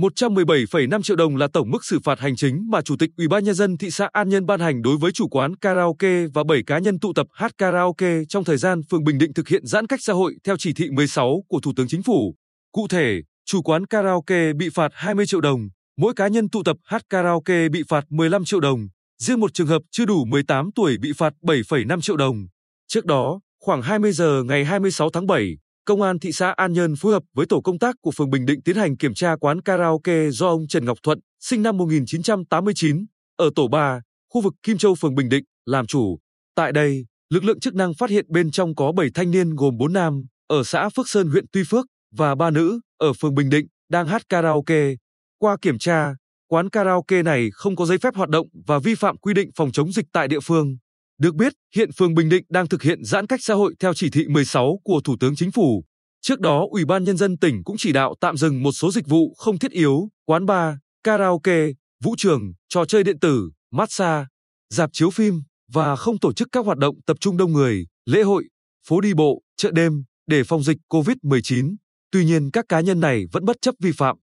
117,5 triệu đồng là tổng mức xử phạt hành chính mà Chủ tịch Ủy ban nhân dân thị xã An Nhơn ban hành đối với chủ quán karaoke và 7 cá nhân tụ tập hát karaoke trong thời gian phường Bình Định thực hiện giãn cách xã hội theo chỉ thị 16 của Thủ tướng Chính phủ. Cụ thể, chủ quán karaoke bị phạt 20 triệu đồng, mỗi cá nhân tụ tập hát karaoke bị phạt 15 triệu đồng, riêng một trường hợp chưa đủ 18 tuổi bị phạt 7,5 triệu đồng. Trước đó, khoảng 20 giờ ngày 26 tháng 7, Công an thị xã An Nhơn phối hợp với tổ công tác của phường Bình Định tiến hành kiểm tra quán karaoke do ông Trần Ngọc Thuận, sinh năm 1989, ở tổ 3, khu vực Kim Châu phường Bình Định, làm chủ. Tại đây, lực lượng chức năng phát hiện bên trong có 7 thanh niên gồm 4 nam, ở xã Phước Sơn huyện Tuy Phước, và 3 nữ, ở phường Bình Định, đang hát karaoke. Qua kiểm tra, quán karaoke này không có giấy phép hoạt động và vi phạm quy định phòng chống dịch tại địa phương. Được biết, hiện phường Bình Định đang thực hiện giãn cách xã hội theo chỉ thị 16 của Thủ tướng Chính phủ. Trước đó, Ủy ban Nhân dân tỉnh cũng chỉ đạo tạm dừng một số dịch vụ không thiết yếu, quán bar, karaoke, vũ trường, trò chơi điện tử, massage, dạp chiếu phim và không tổ chức các hoạt động tập trung đông người, lễ hội, phố đi bộ, chợ đêm để phòng dịch COVID-19. Tuy nhiên các cá nhân này vẫn bất chấp vi phạm.